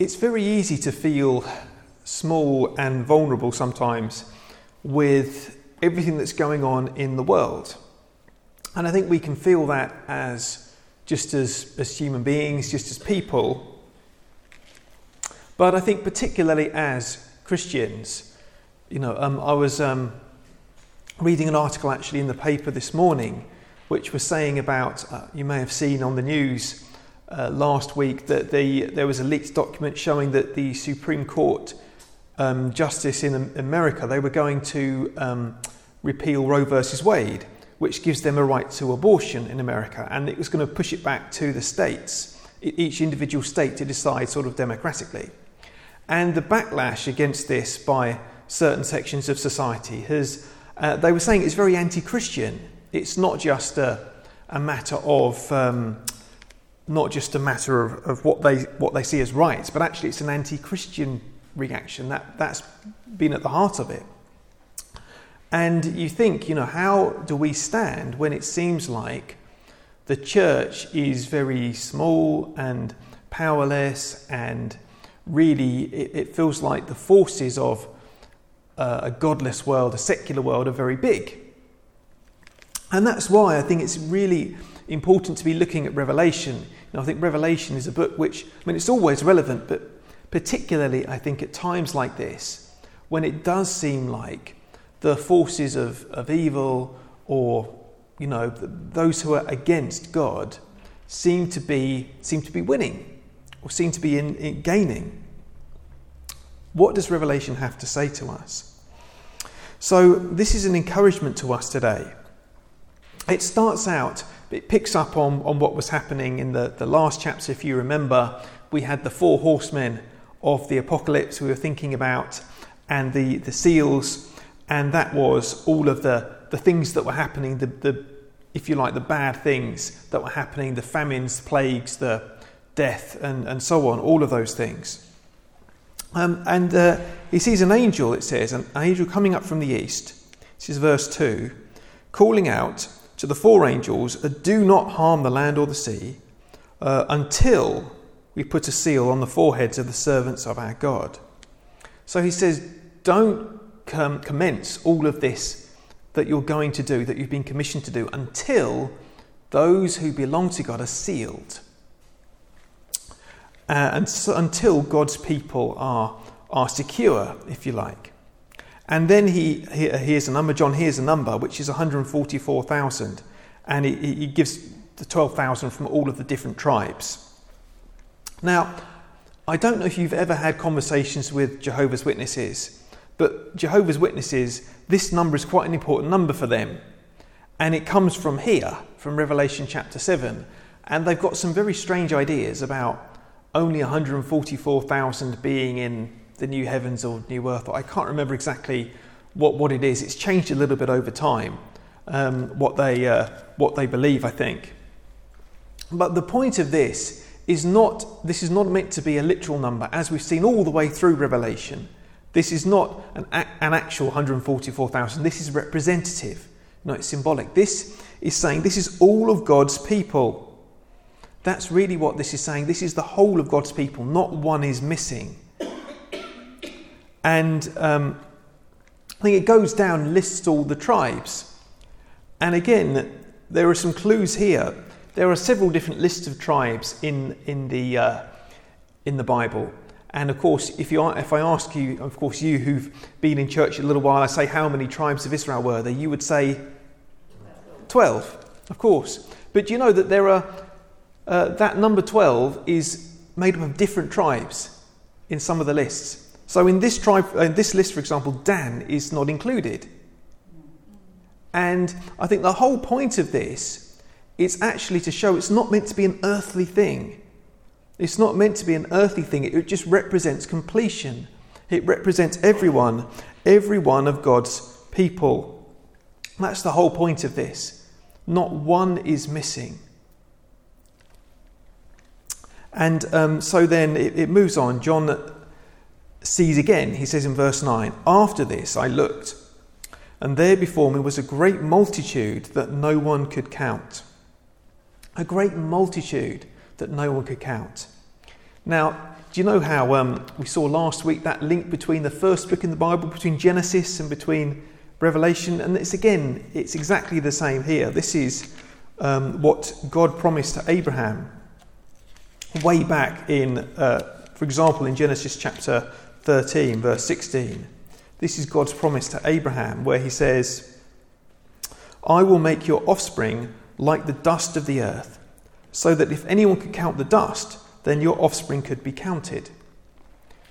it's very easy to feel small and vulnerable sometimes with everything that's going on in the world. And I think we can feel that as just as, as human beings, just as people. But I think, particularly as Christians, you know, um, I was um, reading an article actually in the paper this morning which was saying about, uh, you may have seen on the news uh, last week, that the, there was a leaked document showing that the Supreme Court um, justice in America, they were going to um, repeal Roe versus Wade, which gives them a right to abortion in America, and it was going to push it back to the states, each individual state to decide sort of democratically. And the backlash against this by certain sections of society has, uh, they were saying it's very anti Christian it's not just a, a matter of um, not just a matter of, of what they what they see as rights, but actually it's an anti-Christian reaction that that's been at the heart of it. And you think, you know, how do we stand when it seems like the church is very small and powerless, and really it, it feels like the forces of uh, a godless world, a secular world, are very big. And that's why I think it's really important to be looking at Revelation. You know, I think Revelation is a book which, I mean, it's always relevant, but particularly I think at times like this, when it does seem like the forces of, of evil or, you know, those who are against God seem to be, seem to be winning or seem to be in, in gaining. What does Revelation have to say to us? So, this is an encouragement to us today it starts out, it picks up on, on what was happening in the, the last chapter. If you remember, we had the four horsemen of the apocalypse we were thinking about, and the, the seals, and that was all of the, the things that were happening, the, the, if you like, the bad things that were happening, the famines, plagues, the death, and, and so on, all of those things. Um, and uh, he sees an angel, it says, an angel coming up from the east. This is verse 2, calling out, to the four angels, Do not harm the land or the sea uh, until we put a seal on the foreheads of the servants of our God. So he says, Don't com- commence all of this that you're going to do, that you've been commissioned to do, until those who belong to God are sealed. Uh, and so, until God's people are, are secure, if you like. And then he, he hears a number, John hears a number, which is 144,000. And he, he gives the 12,000 from all of the different tribes. Now, I don't know if you've ever had conversations with Jehovah's Witnesses, but Jehovah's Witnesses, this number is quite an important number for them. And it comes from here, from Revelation chapter 7. And they've got some very strange ideas about only 144,000 being in the new heavens or new earth. I can't remember exactly what, what it is. It's changed a little bit over time, um, what, they, uh, what they believe, I think. But the point of this is not, this is not meant to be a literal number, as we've seen all the way through Revelation. This is not an, an actual 144,000. This is representative. No, it's symbolic. This is saying this is all of God's people. That's really what this is saying. This is the whole of God's people, not one is missing. And um, I think it goes down lists all the tribes. And again, there are some clues here. There are several different lists of tribes in, in, the, uh, in the Bible. And of course, if, you, if I ask you, of course, you who've been in church a little while, I say, how many tribes of Israel were there? You would say 12, of course. But you know that there are, uh, that number 12 is made up of different tribes in some of the lists. So in this in this list, for example, Dan is not included. And I think the whole point of this is actually to show it's not meant to be an earthly thing. It's not meant to be an earthly thing. It just represents completion. It represents everyone, every one of God's people. That's the whole point of this. Not one is missing. And um, so then it, it moves on. John sees again, he says in verse 9, After this I looked, and there before me was a great multitude that no one could count. A great multitude that no one could count. Now, do you know how um, we saw last week that link between the first book in the Bible, between Genesis and between Revelation? And it's again, it's exactly the same here. This is um, what God promised to Abraham way back in, uh, for example, in Genesis chapter 13, verse 16. This is God's promise to Abraham, where he says, I will make your offspring like the dust of the earth, so that if anyone could count the dust, then your offspring could be counted.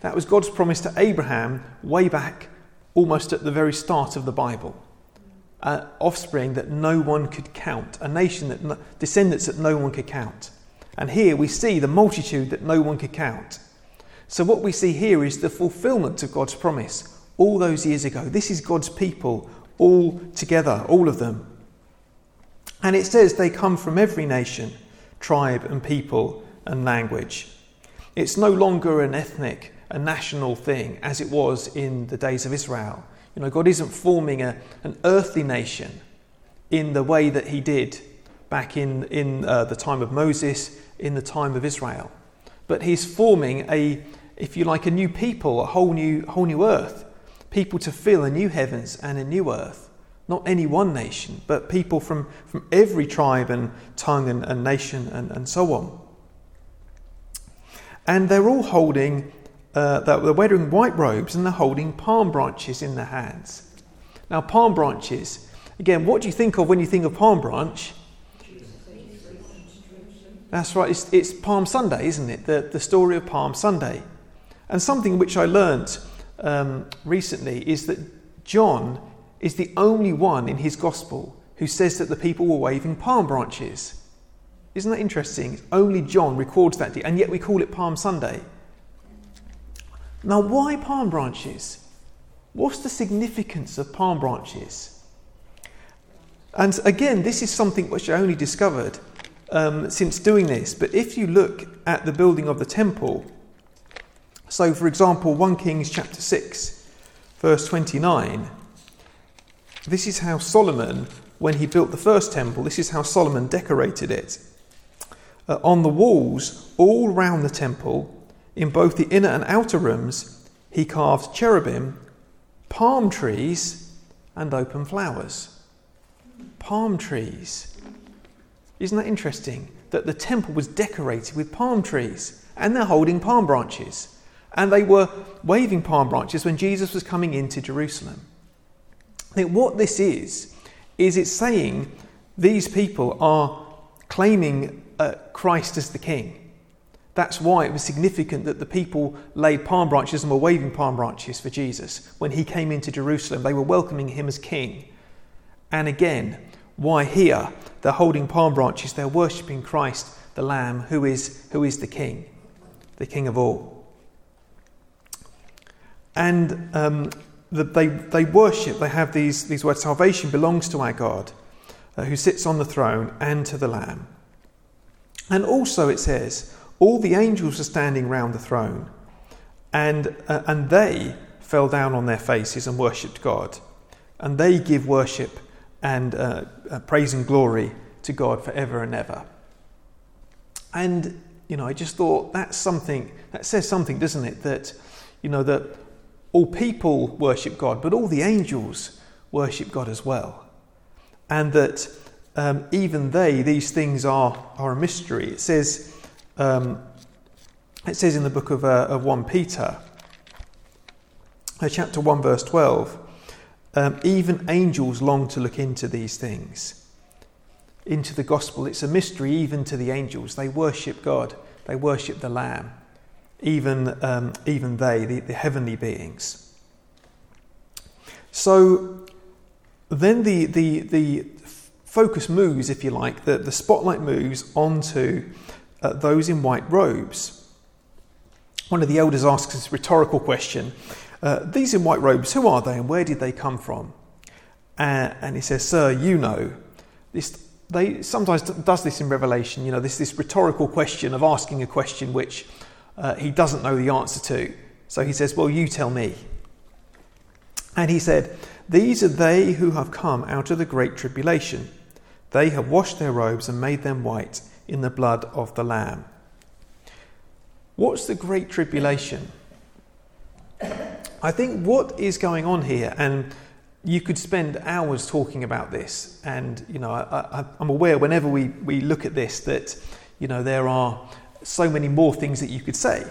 That was God's promise to Abraham way back, almost at the very start of the Bible. Offspring that no one could count, a nation that descendants that no one could count. And here we see the multitude that no one could count. So, what we see here is the fulfillment of God's promise all those years ago. This is God's people all together, all of them. And it says they come from every nation, tribe, and people and language. It's no longer an ethnic, a national thing as it was in the days of Israel. You know, God isn't forming a, an earthly nation in the way that He did back in, in uh, the time of Moses, in the time of Israel. But He's forming a, if you like, a new people, a whole new, whole new earth, people to fill a new heavens and a new earth. Not any one nation, but people from, from every tribe and tongue and, and nation and, and so on and they're all holding, uh, they're wearing white robes and they're holding palm branches in their hands. Now, palm branches, again, what do you think of when you think of palm branch? That's right, it's, it's Palm Sunday, isn't it? The, the story of Palm Sunday. And something which I learnt um, recently is that John is the only one in his gospel who says that the people were waving palm branches. Isn't that interesting? Only John records that, and yet we call it Palm Sunday. Now, why palm branches? What's the significance of palm branches? And again, this is something which I only discovered um, since doing this. But if you look at the building of the temple, so for example, 1 Kings chapter 6, verse 29, this is how Solomon, when he built the first temple, this is how Solomon decorated it uh, on the walls all round the temple, in both the inner and outer rooms, he carved cherubim, palm trees, and open flowers. Palm trees. Isn't that interesting? That the temple was decorated with palm trees and they're holding palm branches. And they were waving palm branches when Jesus was coming into Jerusalem. Think what this is, is it's saying these people are claiming uh, Christ as the king. That's why it was significant that the people laid palm branches and were waving palm branches for Jesus. When he came into Jerusalem, they were welcoming him as king. And again, why here they're holding palm branches, they're worshipping Christ, the Lamb, who is, who is the king, the king of all. And um, the, they, they worship, they have these, these words salvation belongs to our God, uh, who sits on the throne, and to the Lamb. And also it says, all the angels are standing round the throne, and, uh, and they fell down on their faces and worshipped God. And they give worship and uh, uh, praise and glory to God forever and ever. And, you know, I just thought that's something, that says something, doesn't it? That, you know, that all people worship God, but all the angels worship God as well. And that um, even they, these things are, are a mystery. It says, um, it says in the book of, uh, of 1 Peter, uh, chapter 1, verse 12, um, even angels long to look into these things, into the gospel. It's a mystery even to the angels. They worship God, they worship the Lamb, even, um, even they, the, the heavenly beings. So then the, the, the focus moves, if you like, the, the spotlight moves onto uh, those in white robes. One of the elders asks this rhetorical question uh, These in white robes, who are they and where did they come from? Uh, and he says, Sir, you know. This, they sometimes does this in Revelation, you know, this, this rhetorical question of asking a question which uh, he doesn't know the answer to. So he says, Well, you tell me. And he said, These are they who have come out of the great tribulation they have washed their robes and made them white in the blood of the Lamb. What's the Great Tribulation? I think what is going on here, and you could spend hours talking about this, and you know, I, am aware whenever we, we look at this that you know there are so many more things that you could say.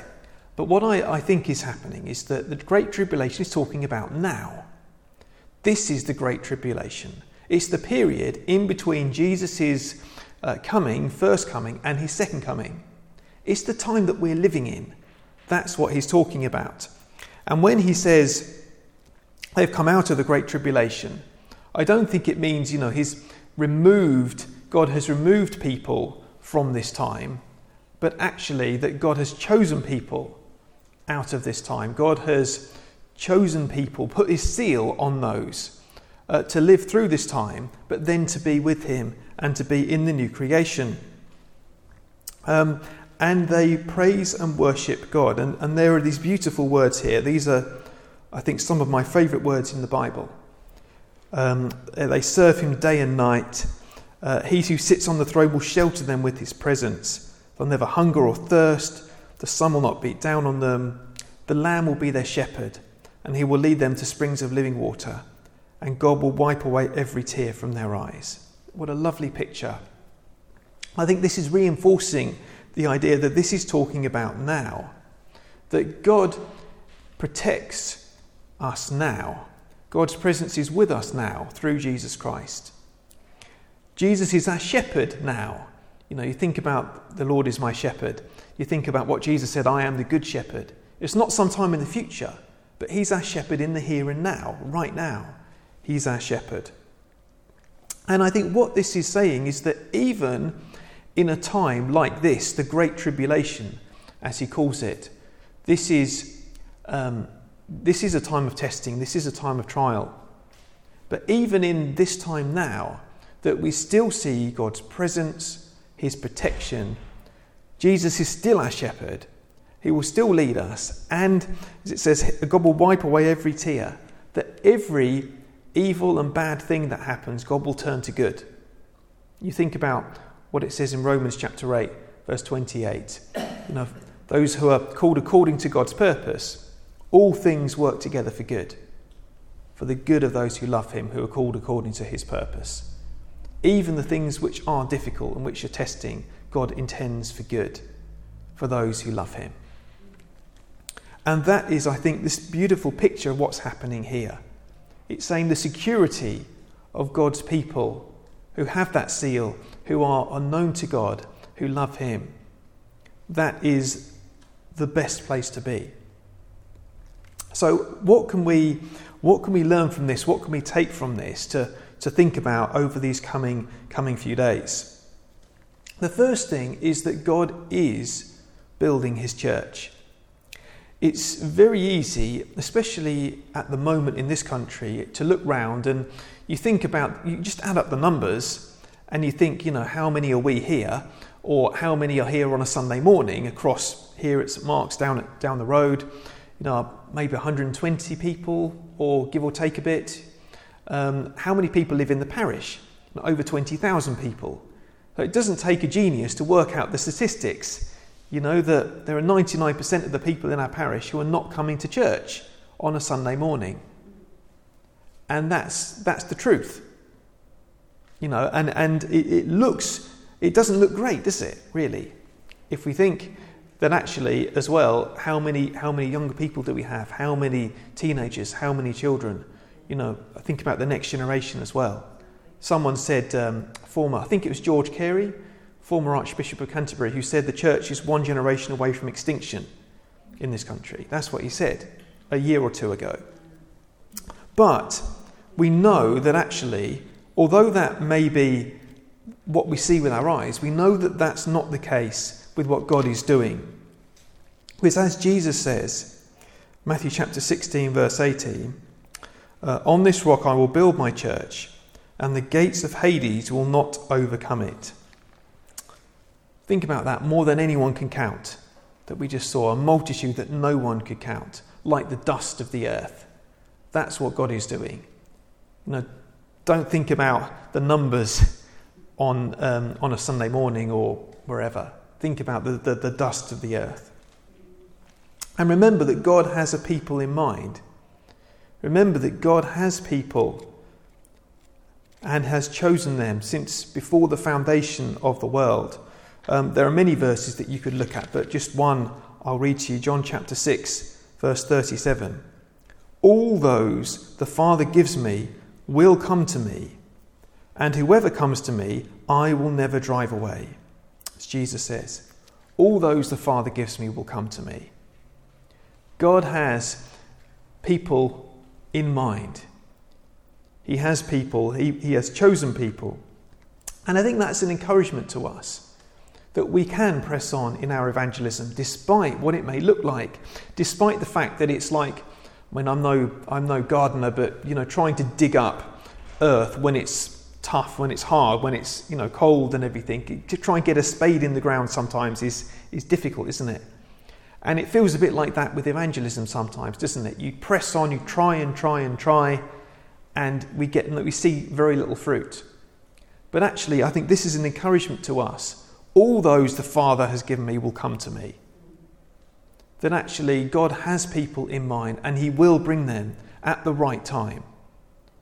But what I, I think is happening is that the Great Tribulation is talking about now. This is the Great Tribulation. It's the period in between Jesus' uh, coming, first coming, and his second coming. It's the time that we're living in. That's what he's talking about. And when he says they've come out of the great tribulation, I don't think it means, you know, he's removed, God has removed people from this time, but actually that God has chosen people out of this time. God has chosen people, put his seal on those uh, to live through this time, but then to be with him and to be in the new creation. Um, and they praise and worship God. And, and there are these beautiful words here. These are, I think, some of my favourite words in the Bible. Um, they serve him day and night. Uh, he who sits on the throne will shelter them with his presence. They'll never hunger or thirst. The sun will not beat down on them. The Lamb will be their shepherd, and he will lead them to springs of living water. And God will wipe away every tear from their eyes. What a lovely picture. I think this is reinforcing the idea that this is talking about now. That God protects us now. God's presence is with us now through Jesus Christ. Jesus is our shepherd now. You know, you think about the Lord is my shepherd. You think about what Jesus said, I am the good shepherd. It's not sometime in the future, but He's our shepherd in the here and now, right now. He's our shepherd. And I think what this is saying is that even in a time like this, the Great Tribulation, as he calls it, this is, um, this is a time of testing, this is a time of trial. But even in this time now, that we still see God's presence, his protection, Jesus is still our shepherd. He will still lead us. And as it says, God will wipe away every tear. That every evil and bad thing that happens, God will turn to good. You think about what it says in Romans chapter 8, verse 28. You know, those who are called according to God's purpose, all things work together for good, for the good of those who love Him, who are called according to His purpose. Even the things which are difficult and which are testing, God intends for good for those who love Him. And that is, I think, this beautiful picture of what's happening here. It's saying the security of God's people who have that seal who are unknown to God, who love Him. That is the best place to be. So, what can we, what can we learn from this? What can we take from this to, to think about over these coming, coming few days? The first thing is that God is building His church. It's very easy, especially at the moment in this country, to look round and you think about, you just add up the numbers and you think, you know, how many are we here? Or how many are here on a Sunday morning across here at St Mark's down, down the road? You know, maybe 120 people, or give or take a bit. Um, how many people live in the parish? Over 20,000 people. So it doesn't take a genius to work out the statistics. You know that there are 99% of the people in our parish who are not coming to church on a Sunday morning. And that's, that's the truth. You know, and, and it, it looks, it doesn't look great, does it, really? If we think that actually, as well, how many, how many younger people do we have? How many teenagers? How many children? You know, think about the next generation as well. Someone said, um, former, I think it was George Carey, former Archbishop of Canterbury, who said the church is one generation away from extinction in this country. That's what he said a year or two ago. But we know that actually although that may be what we see with our eyes, we know that that's not the case with what God is doing. Because as Jesus says, Matthew chapter 16, verse 18, uh, on this rock I will build my church, and the gates of Hades will not overcome it. Think about that more than anyone can count. That we just saw a multitude that no one could count, like the dust of the earth. That's what God is doing. You know, don't think about the numbers on, um, on a Sunday morning or wherever. Think about the, the, the dust of the earth. And remember that God has a people in mind. Remember that God has people and has chosen them since before the foundation of the world. Um, there are many verses that you could look at, but just one I'll read to you John chapter 6, verse 37. All those the Father gives me will come to me, and whoever comes to me, I will never drive away. As Jesus says, All those the Father gives me will come to me. God has people in mind. He has people, he, he has chosen people. And I think that's an encouragement to us that we can press on in our evangelism despite what it may look like, despite the fact that it's like, I mean, I'm no, I'm no gardener, but, you know, trying to dig up earth when it's tough, when it's hard, when it's, you know, cold and everything, to try and get a spade in the ground sometimes is, is difficult, isn't it? And it feels a bit like that with evangelism sometimes, doesn't it? You press on, you try and try and try, and we get we see very little fruit. But actually, I think this is an encouragement to us all those the Father has given me will come to me. That actually God has people in mind and He will bring them at the right time.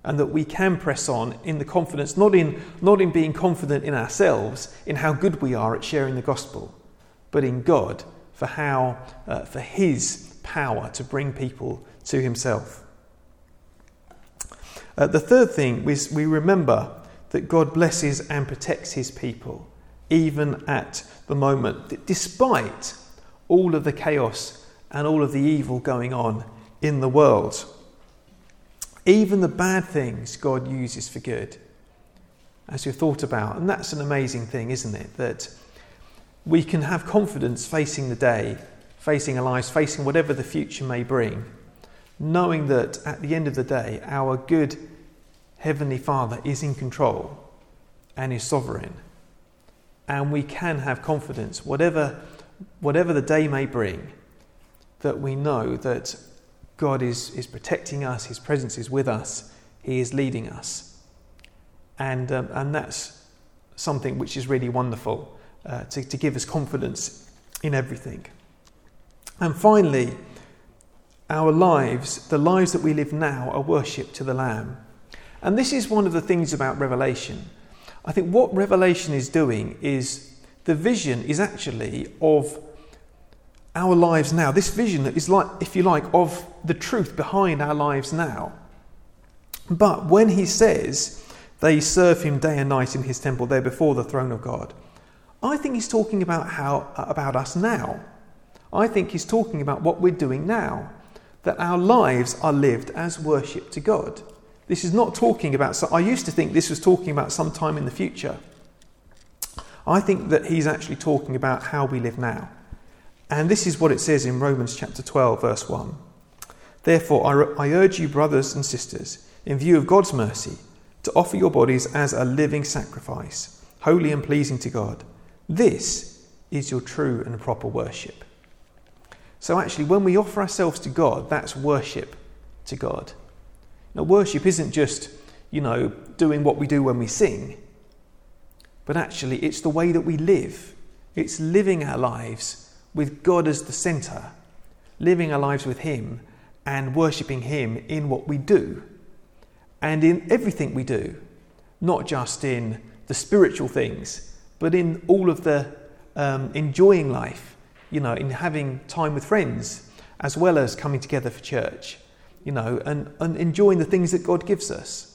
And that we can press on in the confidence, not in, not in being confident in ourselves, in how good we are at sharing the gospel, but in God for how, uh, for His power to bring people to Himself. Uh, the third thing is we remember that God blesses and protects His people even at the moment, despite all of the chaos and all of the evil going on in the world. Even the bad things God uses for good, as you've thought about. And that's an amazing thing, isn't it? That we can have confidence facing the day, facing our lives, facing whatever the future may bring, knowing that at the end of the day, our good Heavenly Father is in control and is sovereign and we can have confidence, whatever, whatever the day may bring, that we know that God is, is protecting us, His presence is with us, He is leading us. And, um, and that's something which is really wonderful uh, to, to give us confidence in everything. And finally, our lives, the lives that we live now, are worship to the Lamb. And this is one of the things about Revelation I think what Revelation is doing is the vision is actually of our lives now. This vision is like, if you like, of the truth behind our lives now. But when he says they serve him day and night in his temple, there before the throne of God, I think he's talking about how about us now. I think he's talking about what we're doing now. That our lives are lived as worship to God. This is not talking about, so I used to think this was talking about some time in the future. I think that he's actually talking about how we live now. And this is what it says in Romans chapter 12, verse 1. Therefore, I, I urge you, brothers and sisters, in view of God's mercy, to offer your bodies as a living sacrifice, holy and pleasing to God. This is your true and proper worship. So, actually, when we offer ourselves to God, that's worship to God. Now, worship isn't just, you know, doing what we do when we sing, but actually it's the way that we live. It's living our lives with God as the centre, living our lives with Him and worshipping Him in what we do and in everything we do, not just in the spiritual things, but in all of the um, enjoying life, you know, in having time with friends, as well as coming together for church you know, and, and enjoying the things that God gives us.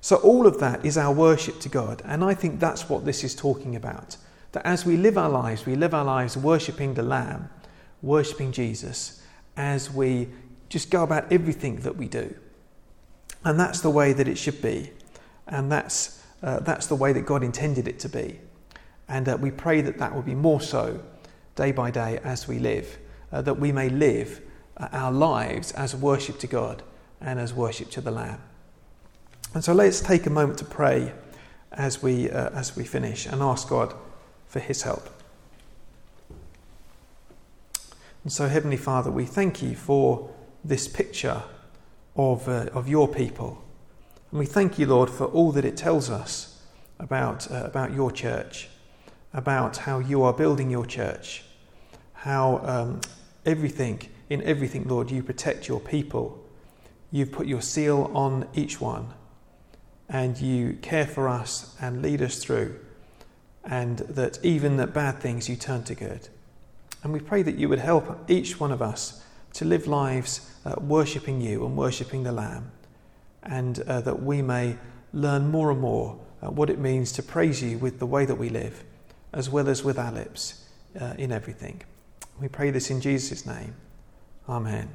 So, all of that is our worship to God. And I think that's what this is talking about. That as we live our lives, we live our lives worshipping the Lamb, worshipping Jesus, as we just go about everything that we do. And that's the way that it should be. And that's, uh, that's the way that God intended it to be. And uh, we pray that that will be more so day by day as we live, uh, that we may live our lives as worship to God and as worship to the Lamb. And so let's take a moment to pray as we, uh, as we finish and ask God for His help. And so, Heavenly Father, we thank you for this picture of, uh, of your people. And we thank you, Lord, for all that it tells us about, uh, about your church, about how you are building your church, how um, everything, in everything, Lord, you protect your people. You've put your seal on each one, and you care for us and lead us through, and that even the bad things you turn to good. And we pray that you would help each one of us to live lives uh, worshipping you and worshipping the Lamb, and uh, that we may learn more and more uh, what it means to praise you with the way that we live, as well as with our lips uh, in everything. We pray this in Jesus' name. Amen.